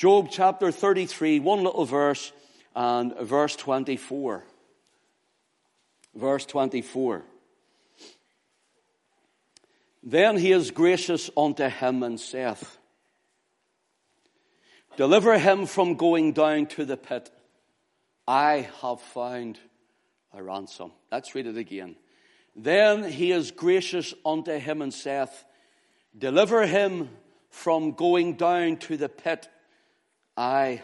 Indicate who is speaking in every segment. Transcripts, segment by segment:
Speaker 1: Job chapter 33, one little verse, and verse 24. Verse 24. Then he is gracious unto him and saith, Deliver him from going down to the pit. I have found a ransom. Let's read it again. Then he is gracious unto him and saith, Deliver him from going down to the pit. I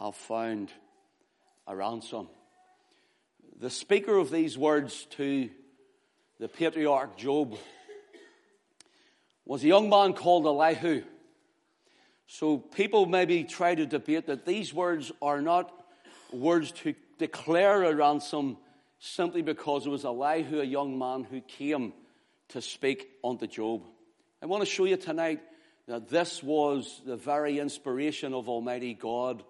Speaker 1: have found a ransom. The speaker of these words to the patriarch Job was a young man called Elihu. So people maybe try to debate that these words are not words to declare a ransom simply because it was Elihu, a young man, who came to speak unto Job. I want to show you tonight that this was the very inspiration of Almighty God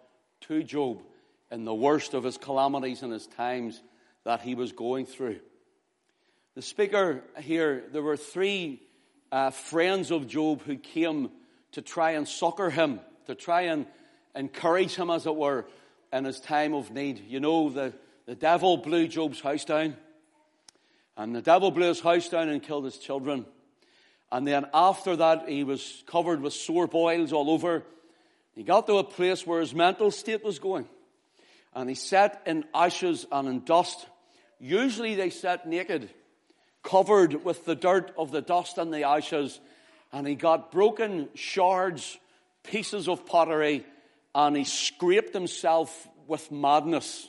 Speaker 1: to Job in the worst of his calamities and his times that he was going through. The speaker here, there were three uh, friends of Job who came to try and succor him, to try and encourage him, as it were, in his time of need. You know, the, the devil blew Job's house down. And the devil blew his house down and killed his children. And then after that, he was covered with sore boils all over. He got to a place where his mental state was going. And he sat in ashes and in dust. Usually they sat naked covered with the dirt of the dust and the ashes. And he got broken shards, pieces of pottery, and he scraped himself with madness,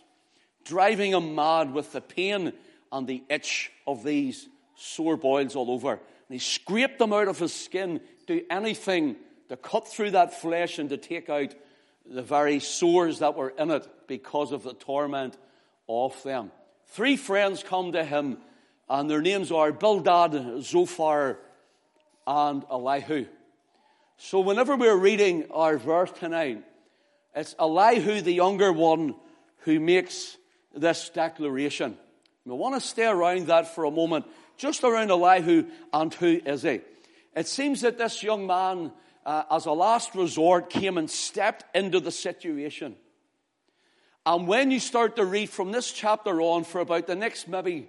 Speaker 1: driving him mad with the pain and the itch of these sore boils all over. He scraped them out of his skin, do anything to cut through that flesh and to take out the very sores that were in it because of the torment of them. Three friends come to him and their names are Bildad, Zophar, and Elihu. So whenever we're reading our verse tonight, it's Elihu, the younger one, who makes this declaration. We want to stay around that for a moment, just around Elihu and who is he. It seems that this young man, uh, as a last resort, came and stepped into the situation. And when you start to read from this chapter on for about the next maybe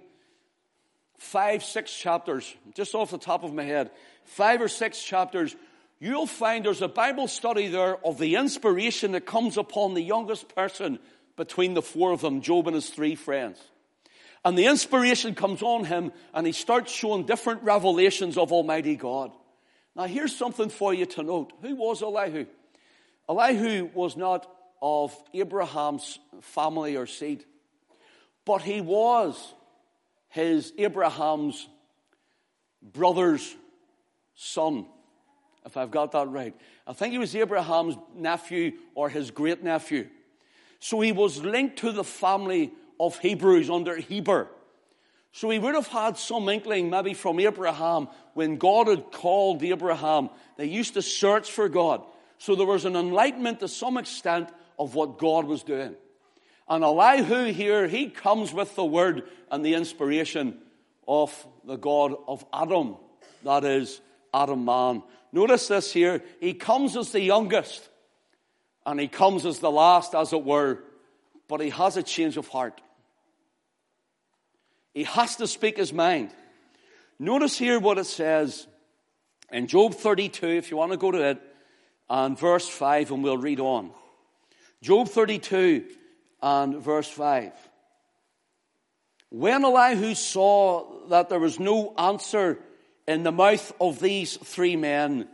Speaker 1: five, six chapters, just off the top of my head, five or six chapters, you'll find there's a Bible study there of the inspiration that comes upon the youngest person between the four of them, Job and his three friends. And the inspiration comes on him and he starts showing different revelations of Almighty God. Now here's something for you to note. Who was Elihu? Elihu was not of Abraham's family or seed, but he was his Abraham's brother's son, if I've got that right. I think he was Abraham's nephew or his great nephew. So he was linked to the family of Hebrews under Heber. So he would have had some inkling, maybe from Abraham, when God had called Abraham. They used to search for God. So there was an enlightenment to some extent of what God was doing. And Elihu here, he comes with the word and the inspiration of the God of Adam. That is, Adam man. Notice this here. He comes as the youngest. And he comes as the last, as it were. But he has a change of heart. He has to speak his mind. Notice here what it says in Job 32, if you want to go to it, and verse 5, and we'll read on. Job 32, and verse 5. When Elihu saw that there was no answer in the mouth of these three men,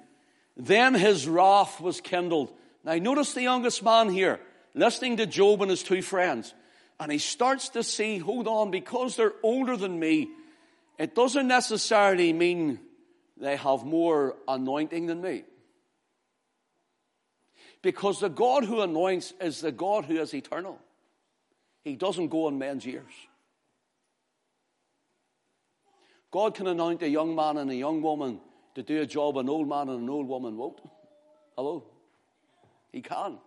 Speaker 1: then his wrath was kindled. Now notice the youngest man here, listening to Job and his two friends. And he starts to see, hold on, because they're older than me, it doesn't necessarily mean they have more anointing than me. Because the God who anoints is the God who is eternal. He doesn't go on men's years. God can anoint a young man and a young woman to do a job an old man and an old woman won't. Hello? He can.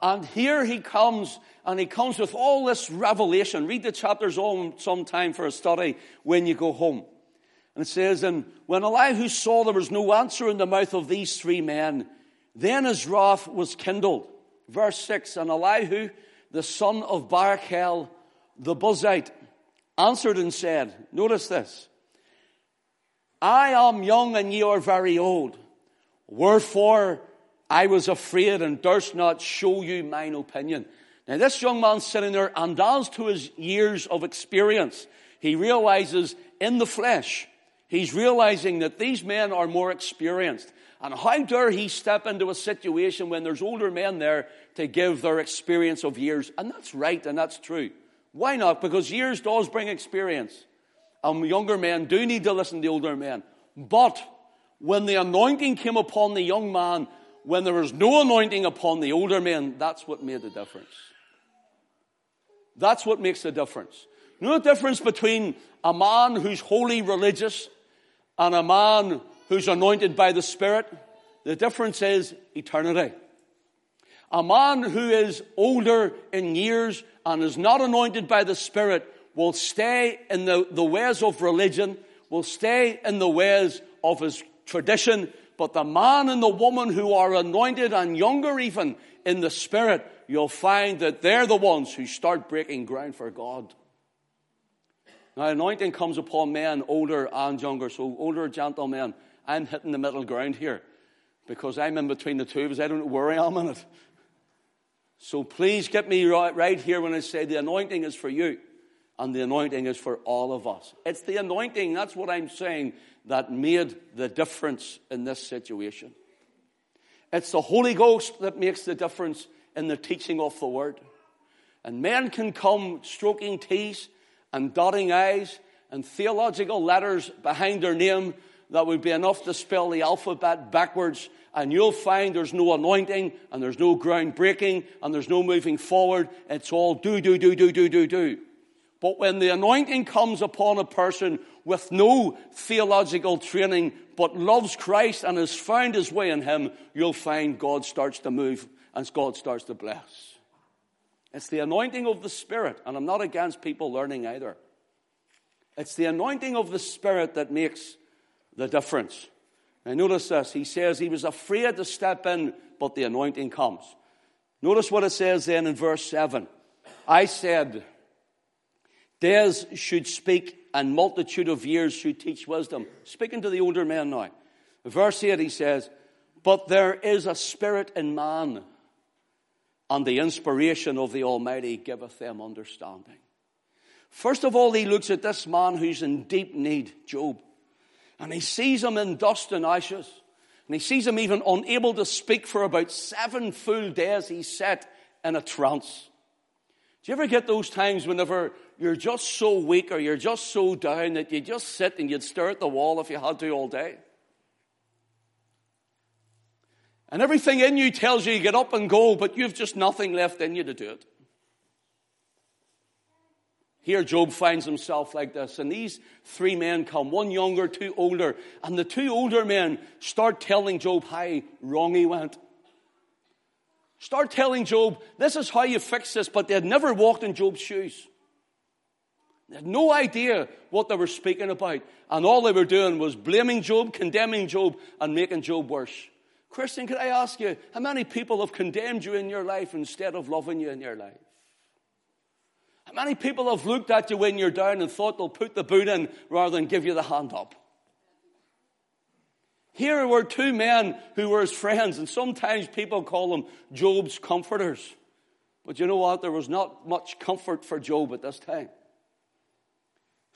Speaker 1: And here he comes, and he comes with all this revelation. Read the chapters on sometime for a study when you go home. And it says, And when Elihu saw there was no answer in the mouth of these three men, Then his wrath was kindled. Verse 6 And Elihu, the son of Barachel, the Buzite, answered and said, Notice this I am young and ye are very old. Wherefore I was afraid and durst not show you mine opinion. Now, this young man sitting there, and as to his years of experience, he realizes in the flesh, he's realizing that these men are more experienced. And how dare he step into a situation when there's older men there to give their experience of years? And that's right and that's true. Why not? Because years does bring experience. And younger men do need to listen to older men. But when the anointing came upon the young man, when there was no anointing upon the older men, that's what made the difference. That's what makes the difference. You know the difference between a man who's wholly religious and a man who's anointed by the Spirit? The difference is eternity. A man who is older in years and is not anointed by the Spirit will stay in the, the ways of religion, will stay in the ways of his tradition, but the man and the woman who are anointed and younger even in the Spirit you'll find that they're the ones who start breaking ground for God. Now, anointing comes upon men older and younger. So, older gentlemen, I'm hitting the middle ground here because I'm in between the two of us. I don't know where I am in it. So, please get me right, right here when I say the anointing is for you and the anointing is for all of us. It's the anointing, that's what I'm saying, that made the difference in this situation. It's the Holy Ghost that makes the difference in the teaching of the word. And men can come stroking T's and dotting I's and theological letters behind their name that would be enough to spell the alphabet backwards. And you'll find there's no anointing and there's no ground breaking and there's no moving forward. It's all do, do, do, do, do, do, do. But when the anointing comes upon a person with no theological training, but loves Christ and has found his way in him, you'll find God starts to move and God starts to bless. It's the anointing of the Spirit, and I'm not against people learning either. It's the anointing of the Spirit that makes the difference. Now, notice this. He says he was afraid to step in, but the anointing comes. Notice what it says then in verse 7. I said, Days should speak, and multitude of years should teach wisdom. Speaking to the older men now. Verse 8, he says, But there is a spirit in man and the inspiration of the Almighty giveth them understanding. First of all, he looks at this man who's in deep need, Job, and he sees him in dust and ashes, and he sees him even unable to speak for about seven full days. He's set in a trance. Do you ever get those times whenever you're just so weak or you're just so down that you just sit and you'd stare at the wall if you had to all day? And everything in you tells you to get up and go, but you've just nothing left in you to do it. Here, Job finds himself like this, and these three men come, one younger, two older, and the two older men start telling Job how wrong he went. Start telling Job, this is how you fix this, but they had never walked in Job's shoes. They had no idea what they were speaking about, and all they were doing was blaming Job, condemning Job, and making Job worse. Christian, could I ask you, how many people have condemned you in your life instead of loving you in your life? How many people have looked at you when you're down and thought they'll put the boot in rather than give you the hand up? Here were two men who were his friends, and sometimes people call them Job's comforters. But you know what? There was not much comfort for Job at this time.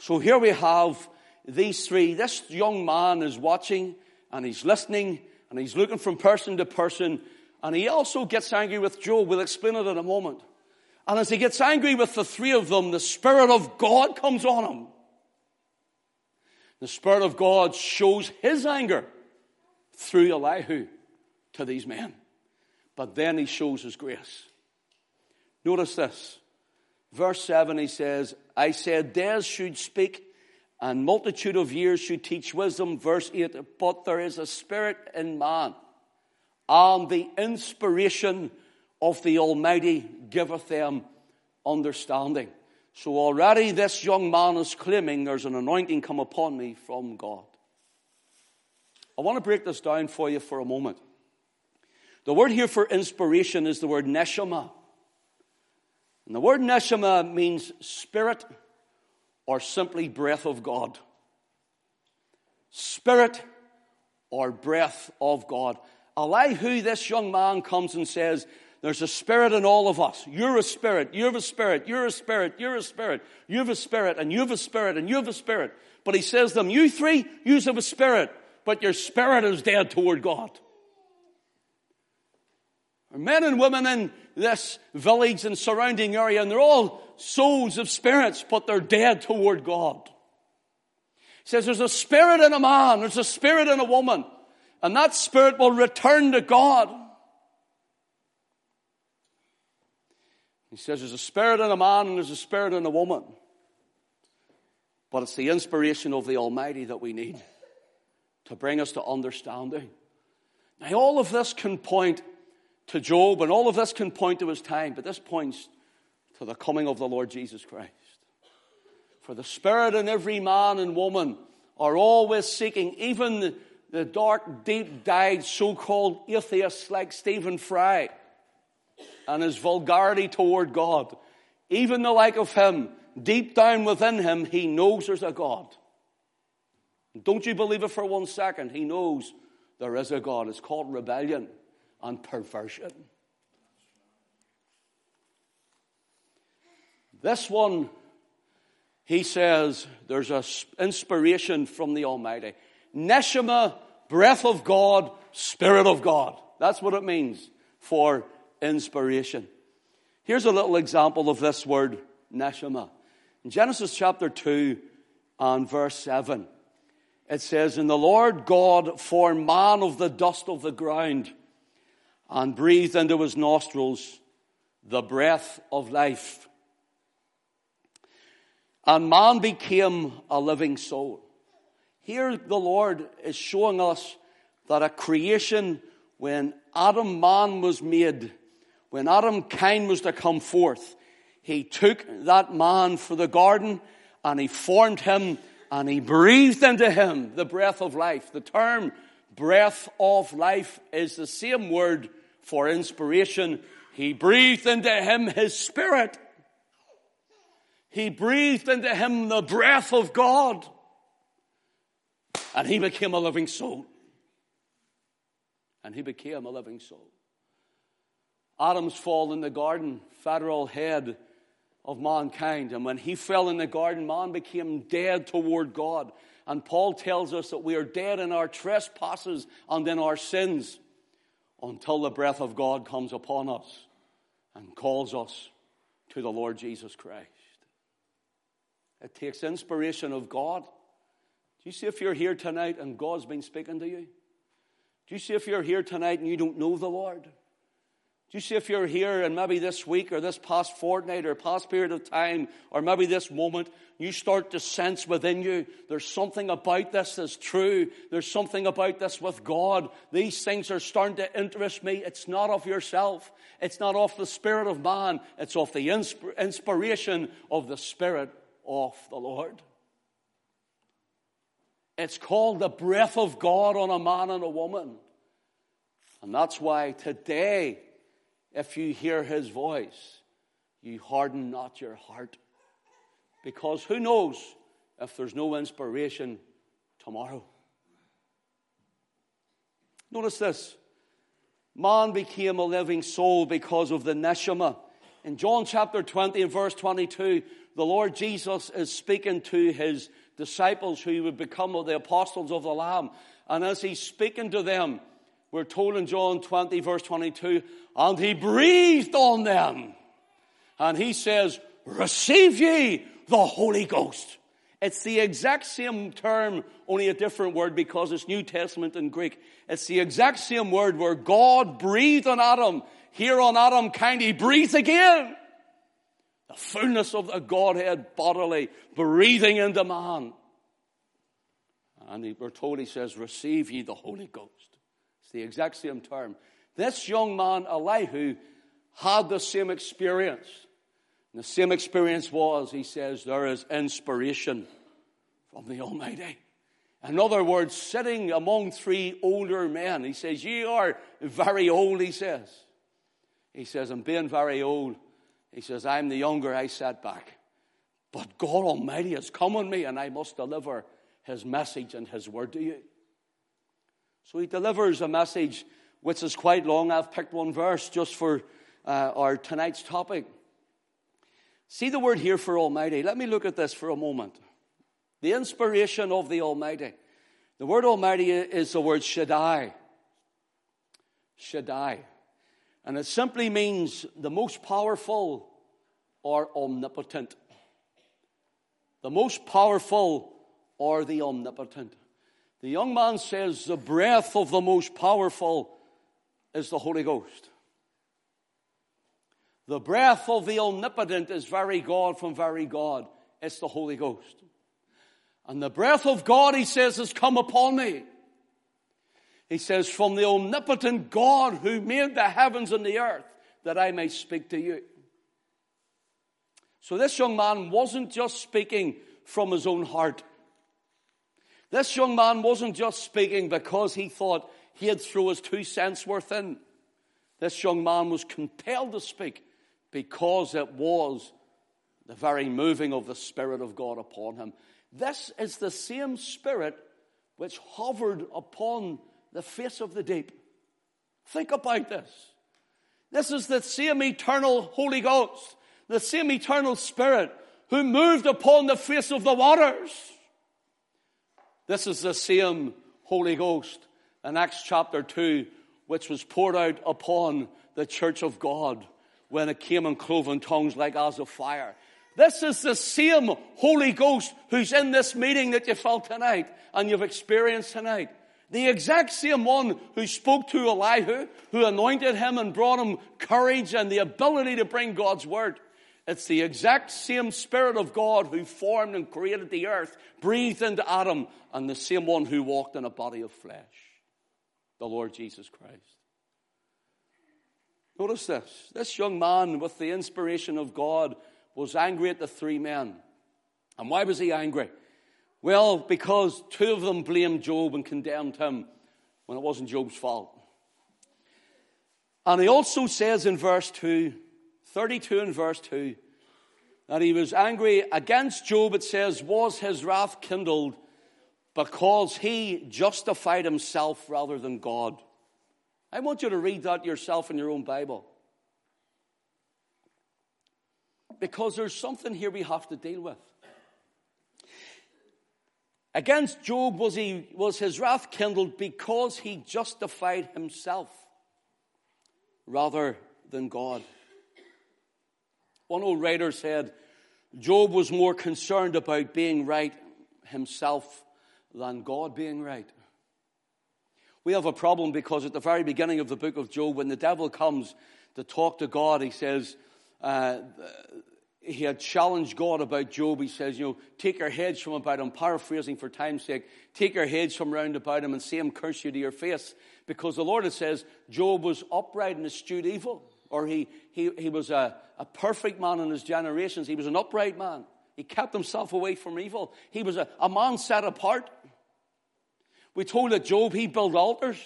Speaker 1: So here we have these three. This young man is watching and he's listening and he's looking from person to person. And he also gets angry with Job. We'll explain it in a moment. And as he gets angry with the three of them, the Spirit of God comes on him. The Spirit of God shows his anger through Elihu to these men. But then he shows his grace. Notice this. Verse 7, he says, I said, Days should speak and multitude of years should teach wisdom. Verse 8, but there is a spirit in man, and the inspiration of the Almighty giveth them understanding. So already this young man is claiming there's an anointing come upon me from God. I want to break this down for you for a moment. The word here for inspiration is the word neshama. And the word neshama means spirit or simply breath of God. Spirit or breath of God. Elihu, this young man, comes and says, There's a spirit in all of us. You're a spirit, you're a spirit, you're a spirit, you're a spirit, you have a spirit, and you have a spirit, and you have a spirit. But he says to them, You three, you have a spirit, but your spirit is dead toward God. Men and women in this village and surrounding area, and they're all souls of spirits, but they're dead toward God. He says there's a spirit in a man, there's a spirit in a woman, and that spirit will return to God. He says there's a spirit in a man and there's a spirit in a woman. But it's the inspiration of the Almighty that we need to bring us to understanding. Now, all of this can point to Job, and all of this can point to his time, but this points to the coming of the Lord Jesus Christ. For the Spirit in every man and woman are always seeking, even the, dark, deep dyed so called atheists like Stephen Fry and his vulgarity toward God, even the like of him, deep down within him, he knows there's a God. Don't you believe it for one second. He knows there is a God. It's called rebellion and perversion. This one, he says, there's an inspiration from the Almighty. Neshama, breath of God, Spirit of God. That's what it means for inspiration. Here's a little example of this word, neshama. In Genesis chapter 2 and verse 7, it says, And the Lord God formed man of the dust of the ground and breathed into his nostrils the breath of life. And man became a living soul. Here the Lord is showing us that a creation when Adam man was made, when Adam kind was to come forth, he took that man for the garden and he formed him and he breathed into him the breath of life. The term breath of life is the same word for inspiration. He breathed into him his spirit. He breathed into him the breath of God. And he became a living soul. And he became a living soul. Adam's fall in the garden, federal head of mankind. And when he fell in the garden, man became dead toward God. And Paul tells us that we are dead in our trespasses and in our sins until the breath of God comes upon us and calls us to the Lord Jesus Christ. It takes inspiration of God. Do you see if you're here tonight and God's been speaking to you? Do you see if you're here tonight and you don't know the Lord? Do you see if you're here and maybe this week or this past fortnight or past period of time or maybe this moment, you start to sense within you there's something about this that's true. There's something about this with God. These things are starting to interest me. It's not of yourself. It's not of the spirit of man. It's of the inspiration of the spirit of the Lord. It's called the breath of God on a man and a woman. And that's why today if you hear his voice, you harden not your heart. Because who knows if there's no inspiration tomorrow? Notice this. Man became a living soul because of the neshama. In John chapter 20 and verse 22, the Lord Jesus is speaking to his disciples who would become the apostles of the Lamb. And as he's speaking to them, we're told in John 20, verse 22, and he breathed on them. And he says, Receive ye the Holy Ghost. It's the exact same term, only a different word because it's New Testament in Greek. It's the exact same word where God breathed on Adam. Here on Adam, kind he breathed again. The fullness of the Godhead bodily breathing into man. And we're told he says, Receive ye the Holy Ghost. It's the exact same term. This young man, Elihu, had the same experience. And the same experience was, he says, there is inspiration from the Almighty. In other words, sitting among three older men. He says, Ye are very old, he says. He says, I'm being very old. He says, I'm the younger, I sat back. But God Almighty has come on me, and I must deliver his message and his word to you. So he delivers a message which is quite long. I've picked one verse just for uh, our tonight's topic. See the word here for Almighty. Let me look at this for a moment. The inspiration of the Almighty. The word Almighty is the word Shaddai. Shaddai. And it simply means the most powerful or omnipotent. The most powerful or the omnipotent. The young man says the breath of the most powerful is the Holy Ghost. The breath of the omnipotent is very God from very God. It's the Holy Ghost. And the breath of God, he says, has come upon me. He says, from the omnipotent God who made the heavens and the earth, that I may speak to you. So this young man wasn't just speaking from his own heart. This young man wasn't just speaking because he thought he'd throw his two cents worth in. This young man was compelled to speak because it was the very moving of the Spirit of God upon him. This is the same Spirit which hovered upon the face of the deep. Think about this. This is the same eternal Holy Ghost, the same eternal Spirit who moved upon the face of the waters. This is the same Holy Ghost in Acts chapter 2, which was poured out upon the church of God when it came in cloven tongues like as of fire. This is the same Holy Ghost who's in this meeting that you felt tonight and you've experienced tonight. The exact same one who spoke to Elihu, who anointed him and brought him courage and the ability to bring God's word. It's the exact same Spirit of God who formed and created the earth, breathed into Adam, and the same one who walked in a body of flesh, the Lord Jesus Christ. Notice this. This young man, with the inspiration of God, was angry at the three men. And why was he angry? Well, because two of them blamed Job and condemned him when it wasn't Job's fault. And he also says in verse 2 32 and verse 2 that he was angry against Job, it says, was his wrath kindled because he justified himself rather than God. I want you to read that yourself in your own Bible. Because there's something here we have to deal with. Against Job was, he, was his wrath kindled because he justified himself rather than God. One old writer said, Job was more concerned about being right himself than God being right. We have a problem because at the very beginning of the book of Job, when the devil comes to talk to God, he says, uh, he had challenged God about Job. He says, you know, take your heads from about him, paraphrasing for time's sake, take your heads from round about him and see him curse you to your face. Because the Lord, it says, Job was upright and eschewed evil or he, he, he was a, a perfect man in his generations. He was an upright man. He kept himself away from evil. He was a, a man set apart. We told that Job, he built altars.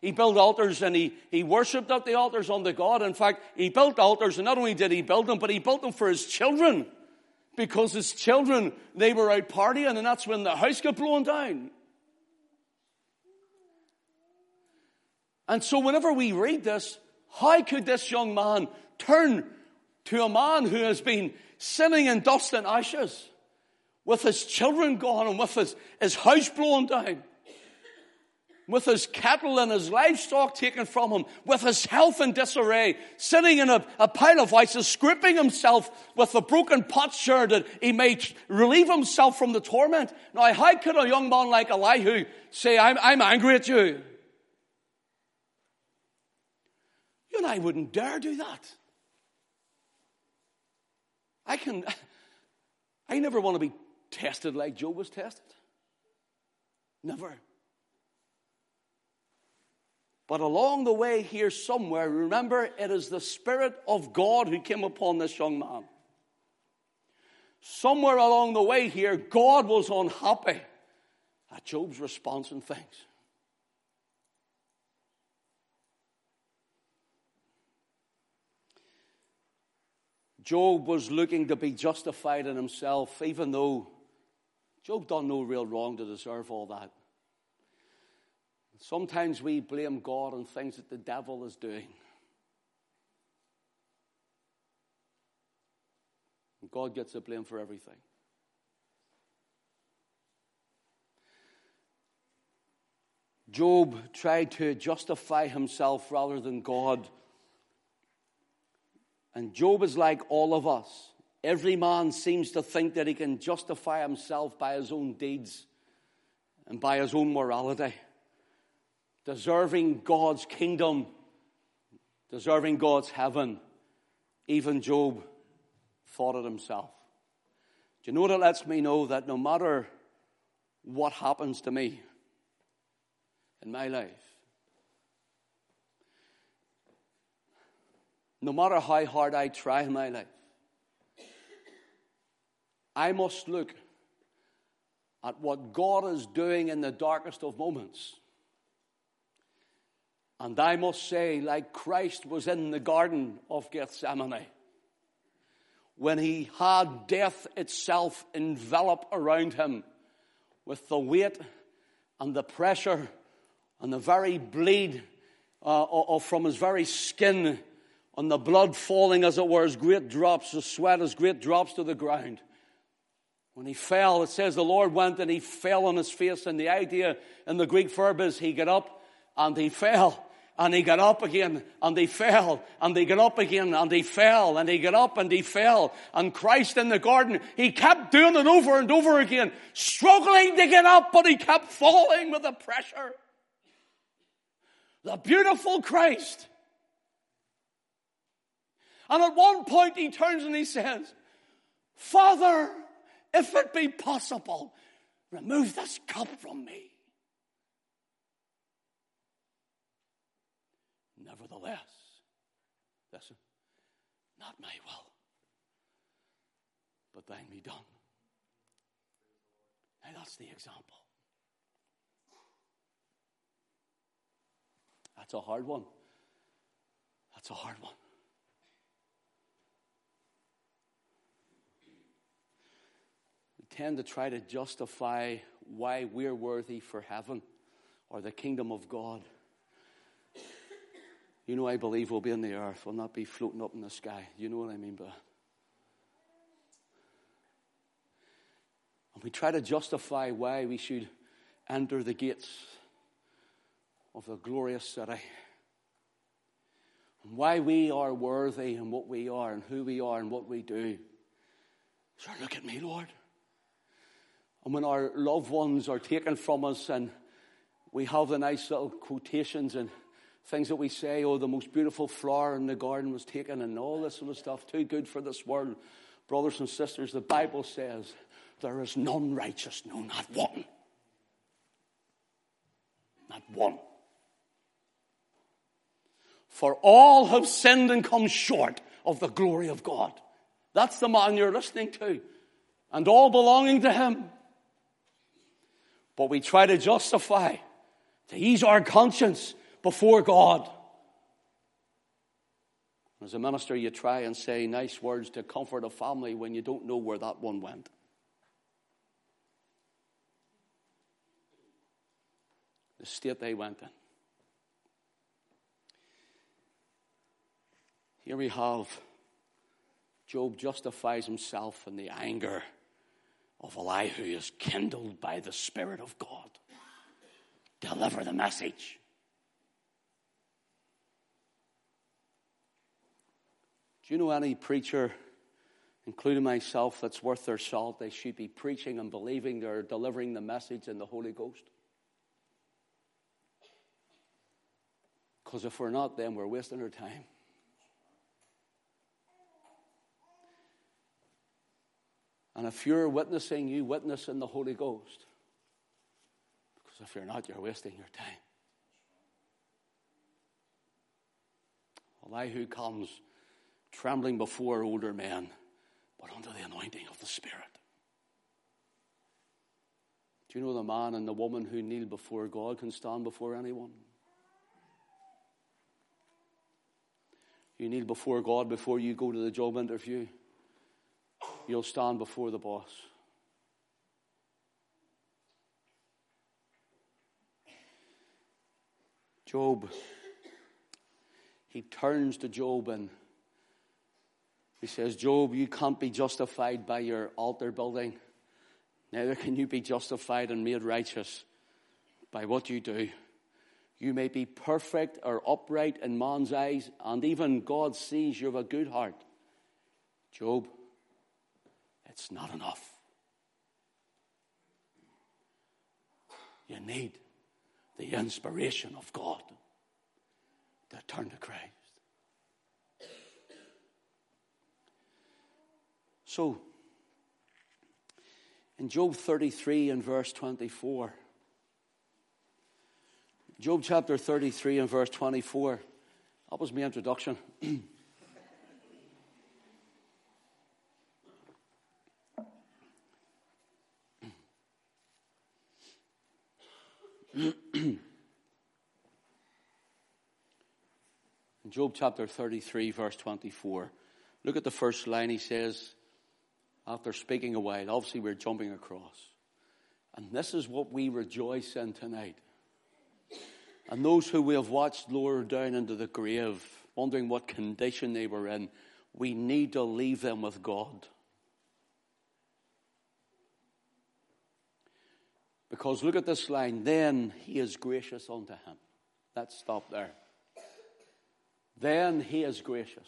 Speaker 1: He built altars and he, he worshipped at the altars unto God. In fact, he built altars and not only did he build them, but he built them for his children. Because his children, they were out partying and that's when the house got blown down. And so whenever we read this, how could this young man turn to a man who has been sitting in dust and ashes with his children gone and with his, his house blown down? with his cattle and his livestock taken from him, with his health in disarray, sitting in a, a pile of vices, scraping himself with a broken potsherd that he may relieve himself from the torment. Now, how could a young man like Elihu say, I'm, I'm angry at you? You and I wouldn't dare do that. I can, I never want to be tested like Job was tested. Never. But along the way here somewhere, remember, it is the Spirit of God who came upon this young man. Somewhere along the way here, God was unhappy at Job's response and things. Job was looking to be justified in himself, even though Job done no real wrong to deserve all that. Sometimes we blame God on things that the devil is doing. God gets the blame for everything. Job tried to justify himself rather than God. And Job is like all of us. Every man seems to think that he can justify himself by his own deeds and by his own morality, deserving God's kingdom, deserving God's heaven. Even Job thought it himself. Do you know what it lets me know? That no matter what happens to me in my life, no matter how hard I try in my life, I must look at what God is doing in the darkest of moments. And I must say, like Christ was in the Garden of Gethsemane, when he had death itself envelop around him with the weight and the pressure and the very bleed uh, from his very skin and the blood falling, as it were, as great drops, the sweat as great drops to the ground. When he fell, it says the Lord went and he fell on his face, and the idea in the Greek verb is he got up and he fell and he got up again and he fell and he got up again and he fell and he got up and he fell. And Christ in the garden, he kept doing it over and over again, struggling to get up, but he kept falling with the pressure. The beautiful Christ. And at one point he turns and he says, Father, if it be possible, remove this cup from me. Nevertheless, listen, not my will, but thine be done. Now that's the example. That's a hard one. That's a hard one. Tend to try to justify why we're worthy for heaven or the kingdom of God. You know, I believe we'll be in the earth. We'll not be floating up in the sky. You know what I mean that? And we try to justify why we should enter the gates of the glorious city. And why we are worthy and what we are and who we are and what we do. So look at me, Lord. And when our loved ones are taken from us and we have the nice little quotations and things that we say, oh, the most beautiful flower in the garden was taken, and all this sort of stuff, too good for this world. Brothers and sisters, the Bible says there is none righteous, no, not one. Not one. For all have sinned and come short of the glory of God. That's the man you're listening to. And all belonging to him. But we try to justify, to ease our conscience, before God. As a minister, you try and say nice words to comfort a family when you don't know where that one went. The state they went in. Here we have Job justifies himself in the anger of Elihu is kindled by the Spirit of God. Deliver the message. Do you know any preacher, including myself, that's worth their salt? They should be preaching and believing they're delivering the message in the Holy Ghost. Because if we're not, then we're wasting our time. And if you're witnessing, you witness in the Holy Ghost. Because if you're not, you're wasting your time. Elihu comes trembling before older men, but under the anointing of the Spirit. Do you know the man and the woman who kneel before God can stand before anyone? You kneel before God before you go to the job interview. You'll stand before the boss. Job, he turns to Job and he says, Job, you can't be justified by your altar building. Neither can you be justified and made righteous by what you do. You may be perfect or upright in man's eyes, and even God sees you have a good heart. Job, it's not enough. You need the inspiration of God to turn to Christ. So, in Job 33 and verse 24, Job chapter 33 and verse 24, that was my introduction. In Job chapter 33, verse 24, look at the first line. He says, after speaking a while, obviously we're jumping across. And this is what we rejoice in tonight. And those who we have watched lower down into the grave, wondering what condition they were in, we need to leave them with God. Because look at this line, then he is gracious unto him. Let's stop there. Then he is gracious.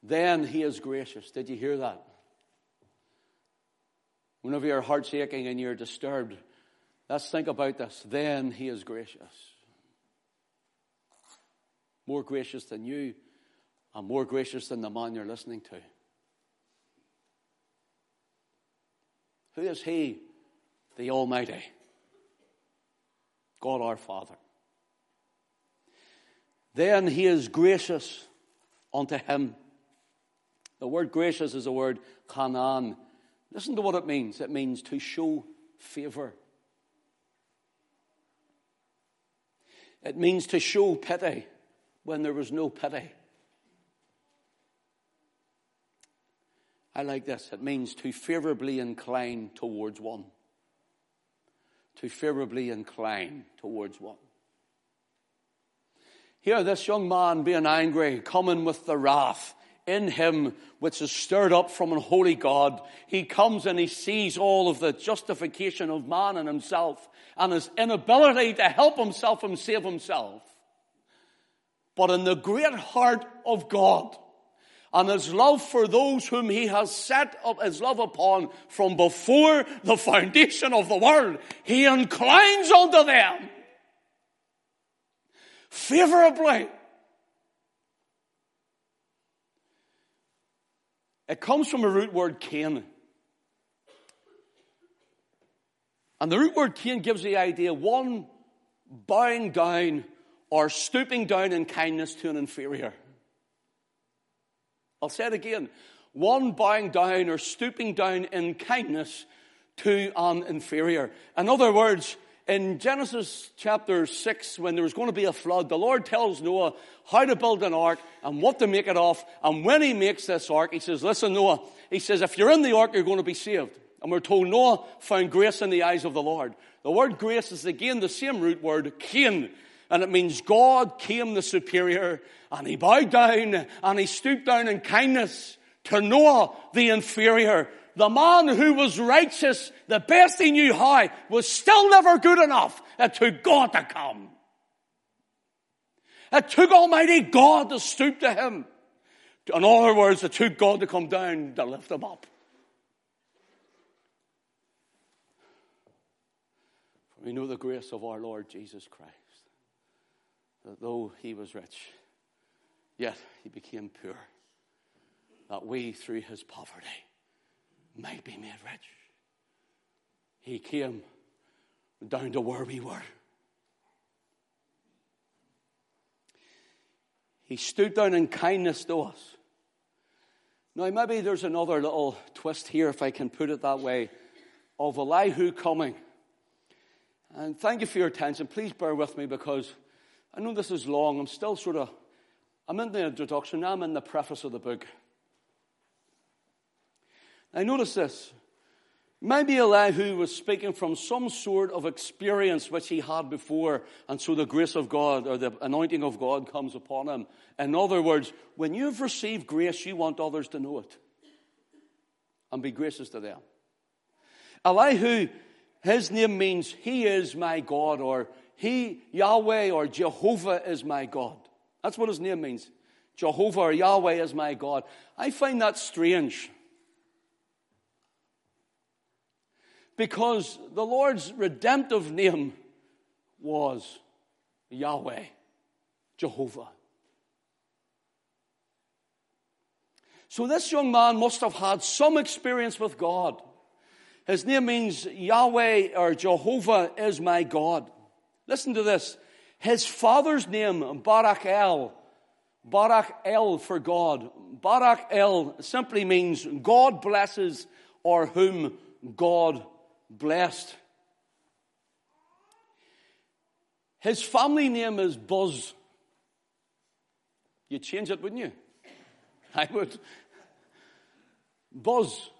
Speaker 1: Then he is gracious. Did you hear that? Whenever your heart's aching and you're disturbed, let's think about this. Then he is gracious. More gracious than you, and more gracious than the man you're listening to. Who is he? The Almighty. God our Father. Then he is gracious unto him the word gracious is the word chanan. Listen to what it means. It means to show favor. It means to show pity when there was no pity. I like this. It means to favorably incline towards one. To favorably incline towards one. Here, this young man being angry, coming with the wrath in him which is stirred up from an holy God. He comes and he sees all of the justification of man and himself and his inability to help himself and save himself. But in the great heart of God and his love for those whom he has set up his love upon from before the foundation of the world, he inclines unto them favorably It comes from a root word Cain. And the root word Cain gives the idea one bowing down or stooping down in kindness to an inferior. I'll say it again. One bowing down or stooping down in kindness to an inferior. In other words, in Genesis chapter 6, when there was going to be a flood, the Lord tells Noah how to build an ark and what to make it of. And when he makes this ark, he says, Listen, Noah, he says, if you're in the ark, you're going to be saved. And we're told Noah found grace in the eyes of the Lord. The word grace is again the same root word, kain. And it means God came the superior and he bowed down and he stooped down in kindness to Noah the inferior the man who was righteous, the best he knew how, was still never good enough. It took God to come. It took Almighty God to stoop to him. In other words, it took God to come down to lift him up. We know the grace of our Lord Jesus Christ, that though he was rich, yet he became poor, that we, through his poverty, might be made rich. He came down to where we were. He stood down in kindness to us. Now, maybe there's another little twist here, if I can put it that way, of Elihu coming. And thank you for your attention. Please bear with me because I know this is long. I'm still sort of, I'm in the introduction, now I'm in the preface of the book. Now notice this. Maybe Elihu was speaking from some sort of experience which he had before, and so the grace of God or the anointing of God comes upon him. In other words, when you've received grace, you want others to know it and be gracious to them. Elihu, his name means He is my God, or He, Yahweh, or Jehovah is my God. That's what his name means. Jehovah or Yahweh is my God. I find that strange. because the Lord's redemptive name was Yahweh, Jehovah. So this young man must have had some experience with God. His name means Yahweh or Jehovah is my God. Listen to this. His father's name, Barak El, Barak El for God. Barak El simply means God blesses or whom God blessed. His family name is Buz. You'd change it, wouldn't you? I would. Buz.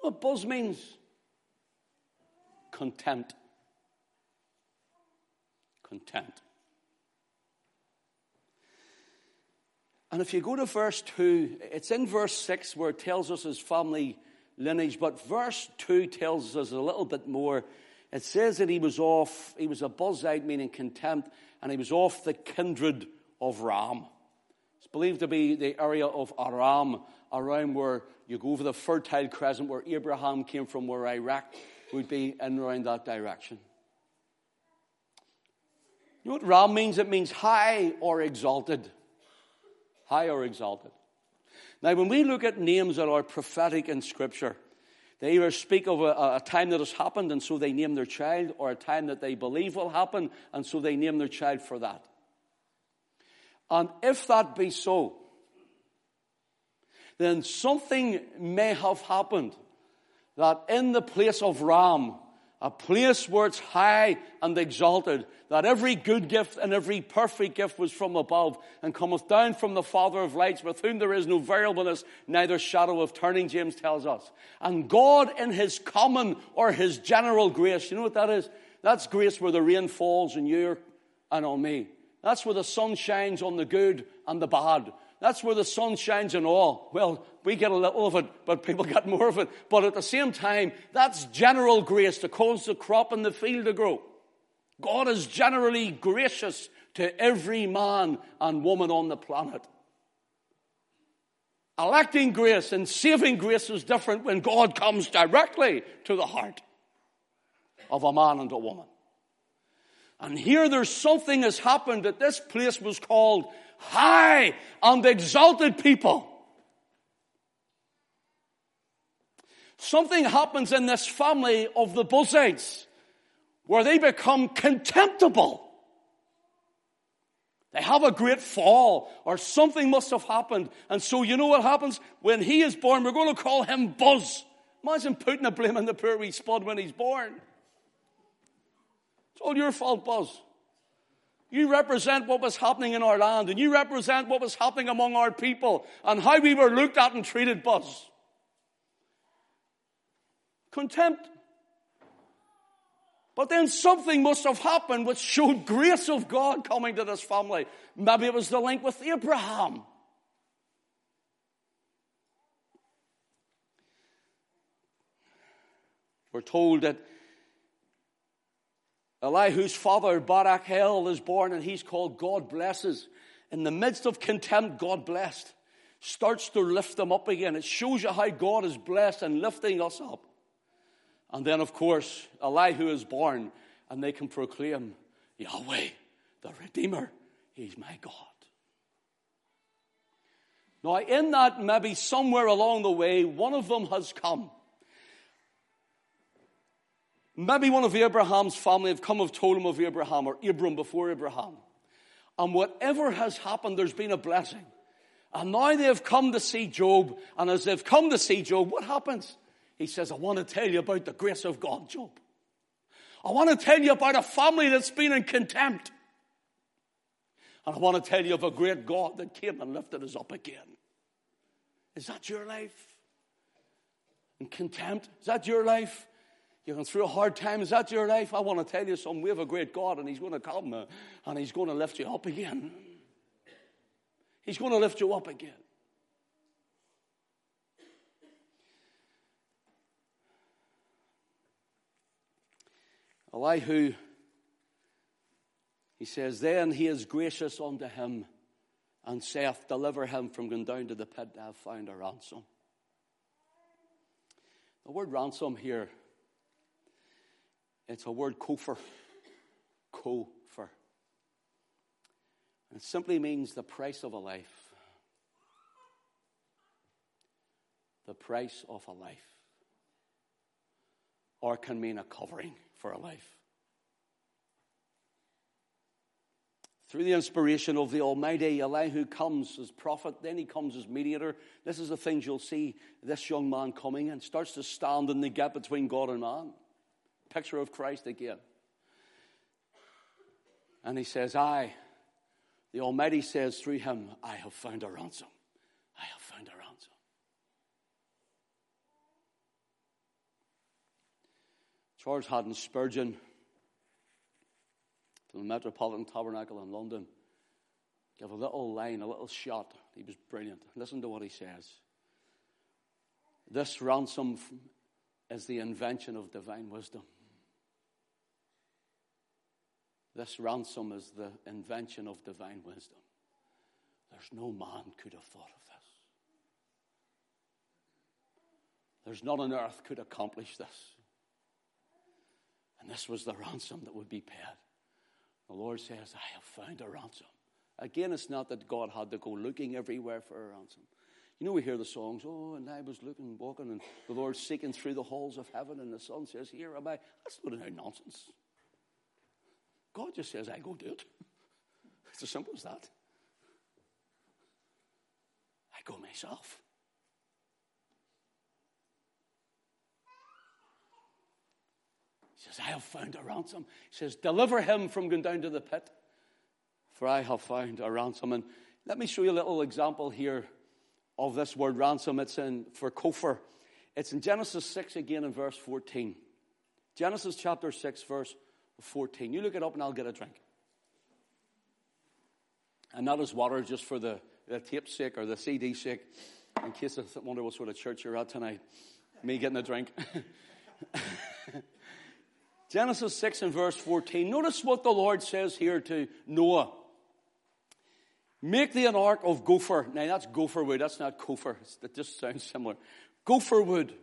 Speaker 1: What Buz means? Content. Content. And if you go to verse 2, it's in verse 6 where it tells us his family lineage. But verse 2 tells us a little bit more. It says that he was off, he was a Buzite, meaning contempt, and he was off the kindred of Ram. It's believed to be the area of Aram, around where you go over the Fertile Crescent, where Abraham came from, where Iraq would be in around that direction. You know what Ram means? It means high or exalted. High or exalted. Now, when we look at names that are prophetic in Scripture, they either speak of a, a, time that has happened and so they name their child, or a time that they believe will happen and so they name their child for that. And if that be so, then something may have happened that in the place of Ram, a place where it's high and exalted, that every good gift and every perfect gift was from above and cometh down from the Father of lights, with whom there is no variableness, neither shadow of turning, James tells us. And God in his common or his general grace, you know what that is? That's grace where the rain falls on you and on me. That's where the sun shines on the good and the bad. That's where the sun shines and all. Well, we get a little of it, but people get more of it. But at the same time, that's general grace to cause the crop in the field to grow. God is generally gracious to every man and woman on the planet. Electing grace and saving grace is different when God comes directly to the heart of a man and a woman. And here there's something has happened that this place was called high and exalted people. Something happens in this family of the Buzites where they become contemptible. They have a great fall or something must have happened. And so you know what happens? When he is born, we're going to call him Buz. Imagine putting a blame on the poor wee spud when he's born. It's all your fault, Buz. You represent what was happening in our land, and you represent what was happening among our people, and how we were looked at and treated, Buz. Contempt. But then something must have happened which showed grace of God coming to this family. Maybe it was the link with Abraham. We're told that Elihu's father, Barachel, is born and he's called God blesses. In the midst of contempt, God blessed. Starts to lift them up again. It shows you how God is blessed and lifting us up. And then, of course, Elihu is born and they can proclaim Yahweh, the Redeemer. He's my God. Now, in that, maybe somewhere along the way, one of them has come. Maybe one of Abraham's family have come have told him of Abraham or Abram before Abraham. And whatever has happened, there's been a blessing. And now they have come to see Job. And as they've come to see Job, what happens? He says, I want to tell you about the grace of God, Job. I want to tell you about a family that's been in contempt. And I want to tell you of a great God that came and lifted us up again. Is that your life? In contempt? Is that your life? You're going through a hard time. Is that your life? I want to tell you something. We have a great God, and He's going to come and He's going to lift you up again. He's going to lift you up again. Elihu, he says, Then he is gracious unto him and saith, Deliver him from going down to the pit to have found a ransom. The word ransom here, it's a word kofer. Kofer. It simply means the price of a life. The price of a life. Or can mean a covering for a life. Through the inspiration of the Almighty, Elihu comes as prophet, then he comes as mediator. This is the things you'll see this young man coming and starts to stand in the gap between God and man. Picture of Christ again. And he says, I, the Almighty says through him, I have found a ransom. I have found a ransom. Charles Haddon Spurgeon from the Metropolitan Tabernacle in London gave a little line, a little shot. He was brilliant. Listen to what he says. This ransom is the invention of divine wisdom. This ransom is the invention of divine wisdom. There's no man could have thought of this. There's none on earth could accomplish this. And this was the ransom that would be paid. The Lord says, I have found a ransom. Again, it's not that God had to go looking everywhere for a ransom. You know, we hear the songs, oh, and I was looking, walking, and the Lord seeking through the halls of heaven, and the Son says, Here am I. That's not nonsense. God just says, I go do it. It's as simple as that. I go myself. He says, I have found a ransom. He says, Deliver him from going down to the pit, for I have found a ransom. And let me show you a little example here of this word ransom. It's in for Kofer. It's in Genesis 6 again in verse 14. Genesis chapter 6, verse 14. You look it up and I'll get a drink. And not as water just for the, the tape sake or the CD sake, in case I wonder what sort of church you're at tonight. Me getting a drink. Genesis 6 and verse 14. Notice what the Lord says here to Noah. Make thee an ark of gopher. Now that's gopher wood, that's not gopher. It just sounds similar. Gopher wood.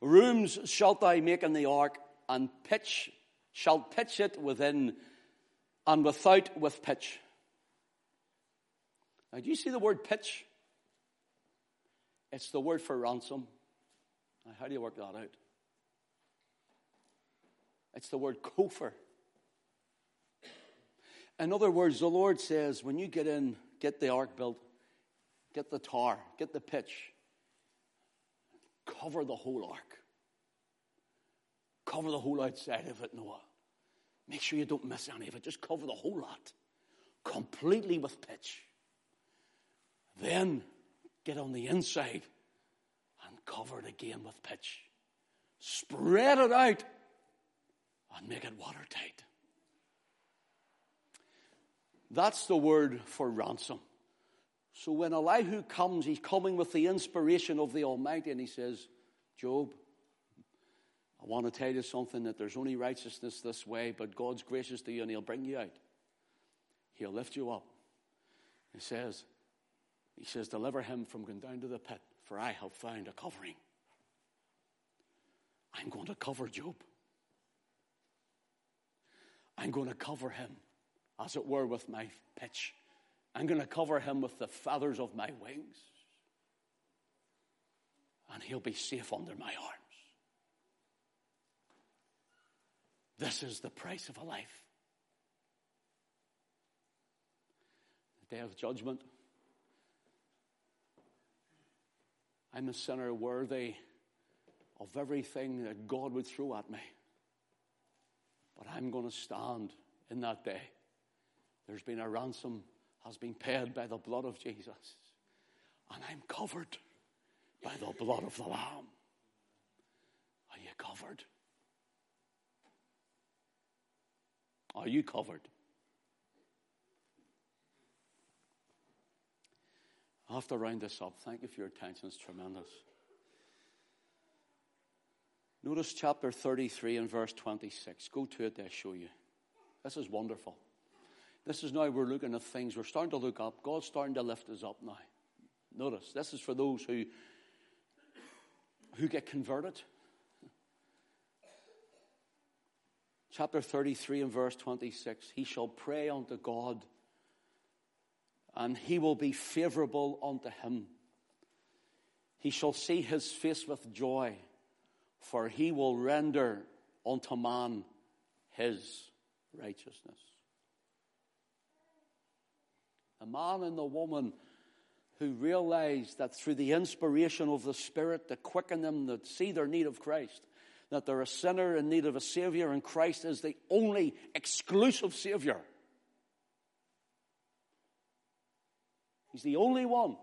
Speaker 1: Rooms shalt thou make in the ark, and pitch shalt pitch it within, and without with pitch. Now, do you see the word pitch? It's the word for ransom. Now, how do you work that out? It's the word kofer. In other words, the Lord says, when you get in, get the ark built, get the tar, get the pitch, cover the whole ark. Cover the whole outside of it, Noah. Make sure you don't miss any of it. Just cover the whole lot completely with pitch. Then get on the inside and cover it again with pitch. Spread it out and make it watertight. That's the word for ransom. So when Elihu comes, he's coming with the inspiration of the Almighty and he says, Job, I want to tell you something that there's only righteousness this way, but God's gracious to you and he'll bring you out. He'll lift you up. He says, he says, deliver him from going down to the pit, for I have found a covering. I'm going to cover Job. I'm going to cover him, as it were, with my pitch. I'm going to cover him with the feathers of my wings. And he'll be safe under my arms. This is the price of a life. The day of judgment. I'm a sinner worthy of everything that God would throw at me. But I'm going to stand in that day. There's been a ransom has been paid by the blood of Jesus. And I'm covered by the blood of the Lamb. Are you covered? Are you covered? I have to round this up. Thank you for your attention. It's tremendous. Notice chapter 33 and verse 26. Go to it, they show you. This is wonderful. This is now we're looking at things. We're starting to look up. God's starting to lift us up now. Notice, this is for those who, who get converted. Chapter 33 and verse 26. He shall pray unto God and he will be favorable unto him. He shall see his face with joy, for he will render unto man his righteousness. The man and the woman who realize that through the inspiration of the Spirit to quicken them, that see their need of Christ, that they're a sinner in need of a Savior, and Christ is the only exclusive Savior. He's the only one.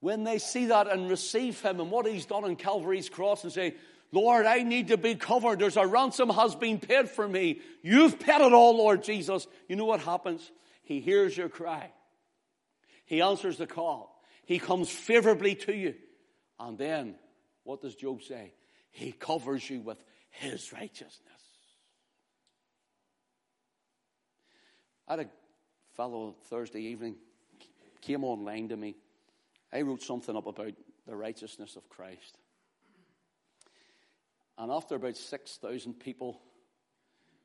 Speaker 1: When they see that and receive Him and what He's done on Calvary's cross and say, Lord, I need to be covered. There's a ransom has been paid for me. You've paid it all, Lord Jesus. You know what happens? He hears your cry. He answers the call. He comes favorably to you. And then, what does Job say? He covers you with His righteousness. I had a fellow Thursday evening came online to me. I wrote something up about the righteousness of Christ. And after about 6,000 people,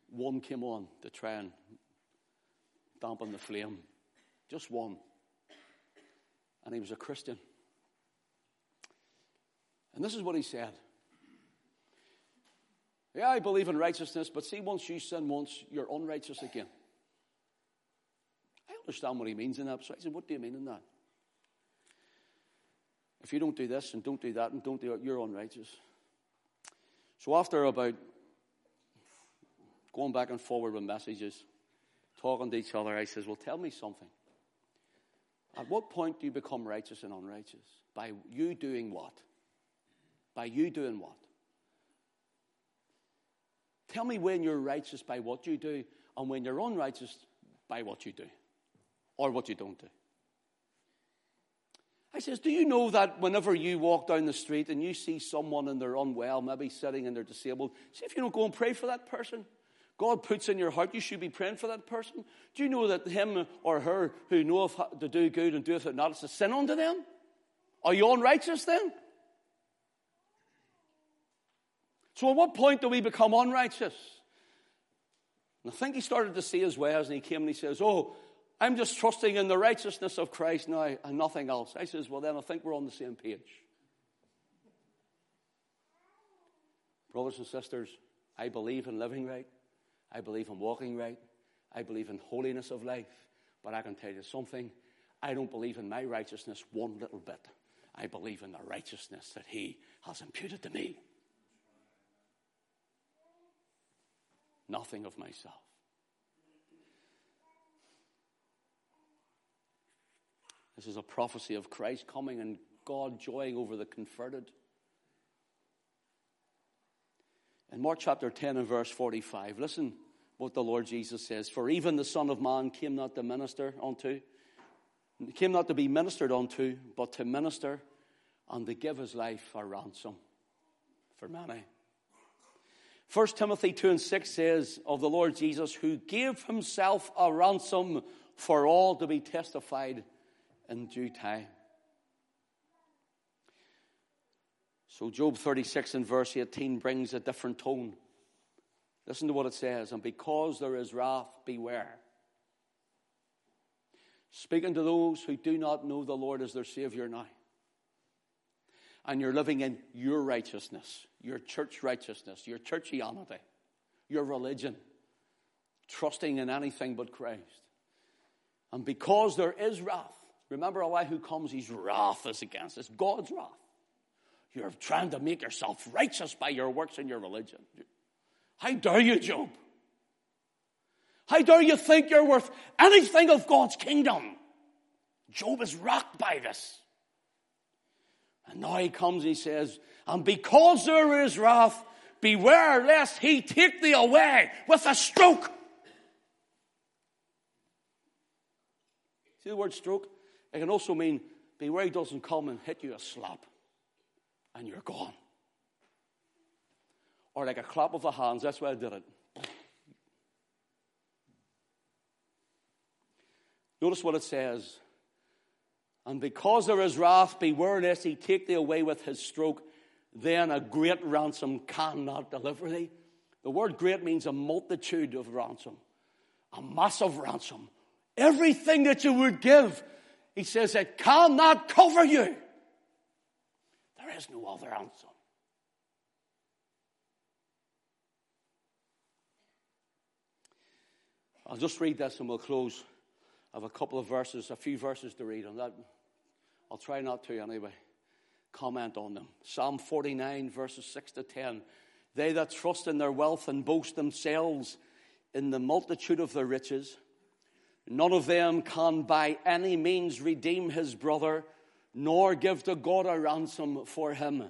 Speaker 1: one came on to try and dampen the flame. Just one. And he was a Christian. And this is what he said. Yeah, I believe in righteousness, but see, once you sin once, you're unrighteous again I understand what he means in that. So I said, What do you mean in that? If you don't do this and don't do that and don't do it, you're unrighteous. So after about going back and forward with messages, talking to each other, I says, Well, tell me something. At what point do you become righteous and unrighteous? By you doing what? By you doing what? Tell me when you're righteous by what you do and when you're unrighteous by what you do or what you don't do. I says, Do you know that whenever you walk down the street and you see someone and they're unwell, maybe sitting and they're disabled, see if you don't go and pray for that person? God puts in your heart, you should be praying for that person. Do you know that him or her who knoweth to do good and doeth it not, it's a sin unto them? Are you unrighteous then? So at what point do we become unrighteous? And I think he started to see his ways and he came and he says, Oh, I'm just trusting in the righteousness of Christ now and nothing else. I says, well, then I think we're on the same page. Brothers and sisters, I believe in living right. I believe in walking right. I believe in holiness of life. But I can tell you something. I don't believe in my righteousness one little bit. I believe in the righteousness that He has imputed to me. Nothing of myself. This is a prophecy of Christ coming and God joying over the converted. In Mark chapter 10 and verse 45, listen what the Lord Jesus says. For even the Son of Man came not to minister unto, came not to be ministered unto, but to minister and to give his life a ransom for many. 1 Timothy 2 and 6 says of the Lord Jesus, who gave himself a ransom for all to be testified in due time. So, Job 36 and verse 18 brings a different tone. Listen to what it says. And because there is wrath, beware. Speaking to those who do not know the Lord as their Savior now. And you're living in your righteousness, your church righteousness, your churchianity, your religion, trusting in anything but Christ. And because there is wrath, Remember, Elihu comes, his wrath is against us, God's wrath. You're trying to make yourself righteous by your works and your religion. How dare you, Job? How dare you think you're worth anything of God's kingdom? Job is rocked by this. And now he comes and he says, And because there is wrath, beware lest he take thee away with a stroke. See the word stroke? It can also mean beware he doesn't come and hit you a slap and you're gone. Or like a clap of the hands, that's why I did it. Notice what it says. And because there is wrath, beware lest he take thee away with his stroke. Then a great ransom cannot deliver thee. The word great means a multitude of ransom, a massive ransom. Everything that you would give, he says, it cannot cover you. There is no other ransom. I'll just read this and we'll close. I have a couple of verses, a few verses to read on that. I'll try not to anyway. Comment on them. Psalm 49, verses 6 to 10. They that trust in their wealth and boast themselves in the multitude of their riches, none of them can by any means redeem his brother, nor give to God a ransom for him.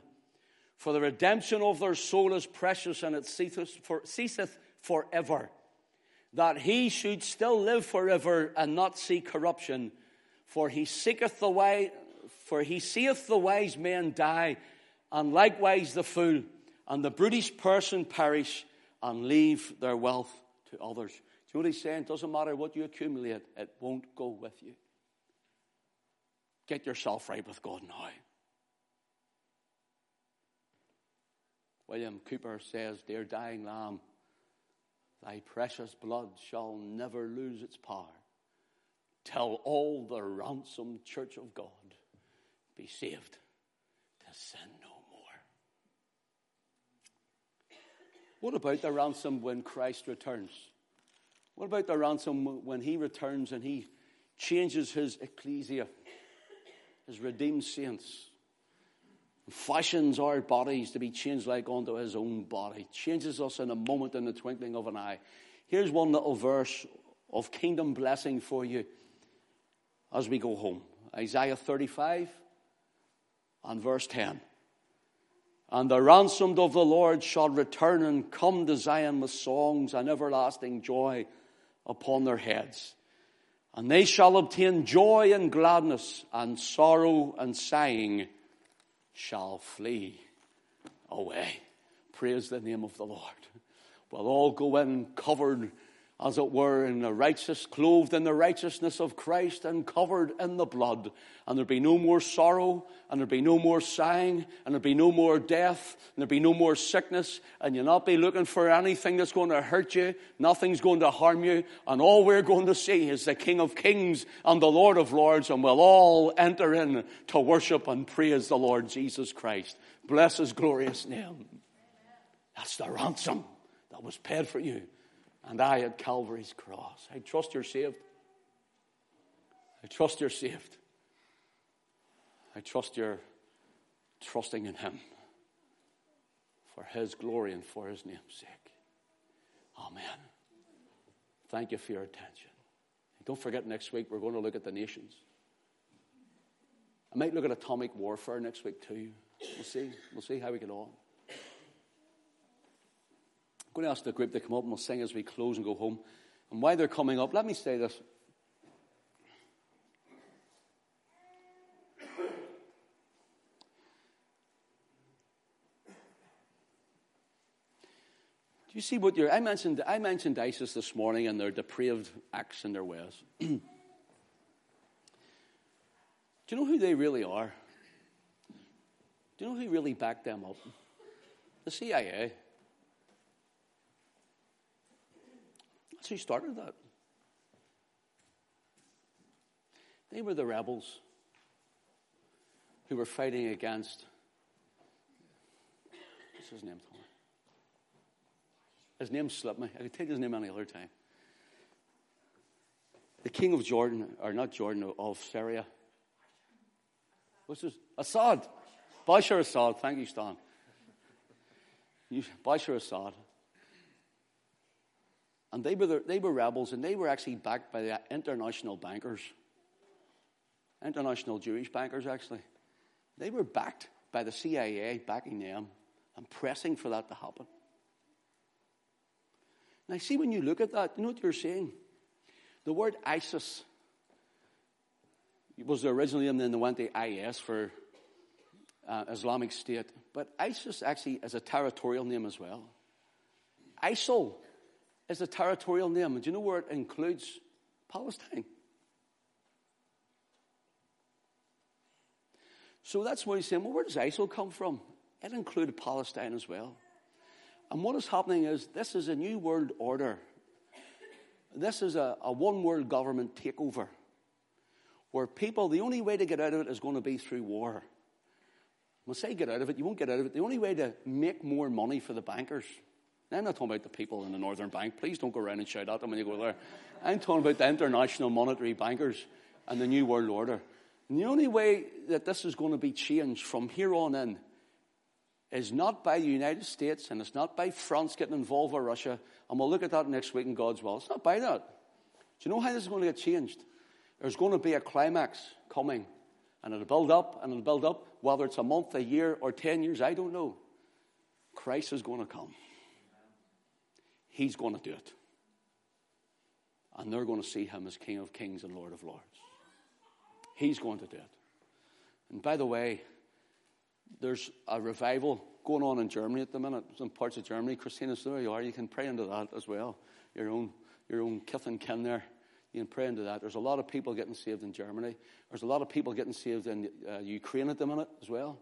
Speaker 1: For the redemption of their soul is precious, and it ceaseth, for, ceaseth forever that he should still live forever and not see corruption. For he seeketh the way, for he seeth the wise men die, and likewise the fool, and the brutish person perish, and leave their wealth to others. Do you know what he's saying? It doesn't matter what you accumulate, it won't go with you. Get yourself right with God now. William Cowper says, Dear dying lamb, Thy precious blood shall never lose its power till all the ransomed church of God be saved to sin no more. What about the ransom when Christ returns? What about the ransom when he returns and he changes his ecclesia, his redeemed saints? Fashions our bodies to be changed like unto his own body, changes us in a moment in the twinkling of an eye. Here's one little verse of kingdom blessing for you as we go home Isaiah 35 and verse 10. And the ransomed of the Lord shall return and come to Zion with songs and everlasting joy upon their heads. And they shall obtain joy and gladness, and sorrow and sighing shall flee away. Praise the name of the Lord. We'll all go in covered, as it were, in the righteous, clothed in the righteousness of Christ and covered in the blood. And there'll be no more sorrow, and there'll be no more sighing, and there'll be no more death, and there'll be no more sickness, and you'll not be looking for anything that's going to hurt you. Nothing's going to harm you. And all we're going to see is the King of Kings and the Lord of Lords, and we'll all enter in to worship and praise the Lord Jesus Christ. Bless his glorious name. That's the ransom that was paid for you and I at Calvary's cross. I trust you're saved. I trust you're saved. I trust you're trusting in Him for His glory and for His name's sake. Amen. Thank you for your attention. Don't forget, next week we're going to look at the nations. I might look at atomic warfare next week too. We'll see. We'll see how we get on. I'm going to ask the group to come up and we'll sing as we close and go home. And while they're coming up, let me say this. Do you see what you're? I mentioned, I mentioned ISIS this morning and their depraved acts and their ways. Do you know who they really are? Do you know who really backed them up? The CIA. Who started that. They were the rebels who were fighting against. What's his name? His name slipped me. I could take his name any other time. The king of Jordan, or not Jordan, of Syria. What's his? Assad. Bashar Assad. Thank you, Stan. Bashar Assad. And they were, the, they were rebels, and they were actually backed by the international bankers, international Jewish bankers, actually. They were backed by the CIA, backing them and pressing for that to happen. And I see when you look at that, you know what you're saying? The word ISIS was originally original name, then they went to IS for uh, Islamic State. But ISIS actually is a territorial name as well. ISIL is a territorial name. Do you know where it includes Palestine? So that's why he's saying, well, where does ISIL come from? It included Palestine as well. And what is happening is this is a new world order. This is a, a one world government takeover where people, the only way to get out of it is going to be through war. When I say get out of it, you won't get out of it. The only way to make more money for the bankers I'm not talking about the people in the Northern Bank. Please don't go around and shout at them when you go there. I'm talking about the international monetary bankers and the New World Order. And the only way that this is going to be changed from here on in is not by the United States and it's not by France getting involved with Russia. And we'll look at that next week in God's will. It's not by that. Do you know how this is going to get changed? There's going to be a climax coming. And it'll build up and it'll build up. Whether it's a month, a year, or ten years, I don't know. Christ is going to come. He's going to do it. And they're going to see him as King of Kings and Lord of Lords. He's going to do it. And by the way, there's a revival going on in Germany at the minute, some parts of Germany. Christina, so there you are. You can pray into that as well. Your own, your own kith and kin there. You can pray into that. There's a lot of people getting saved in Germany. There's a lot of people getting saved in uh, Ukraine at the minute as well.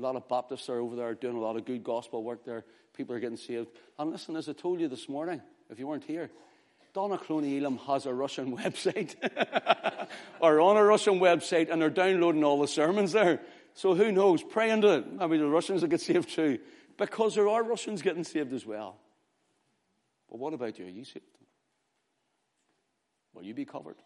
Speaker 1: A lot of Baptists are over there doing a lot of good gospel work there. People are getting saved. And listen, as I told you this morning, if you weren't here, Donaghcloney Elim has a Russian website, or on a Russian website, and they're downloading all the sermons there. So who knows? Pray into it. Maybe the Russians will get saved too. Because there are Russians getting saved as well. But what about you? Are you saved? Will you be covered?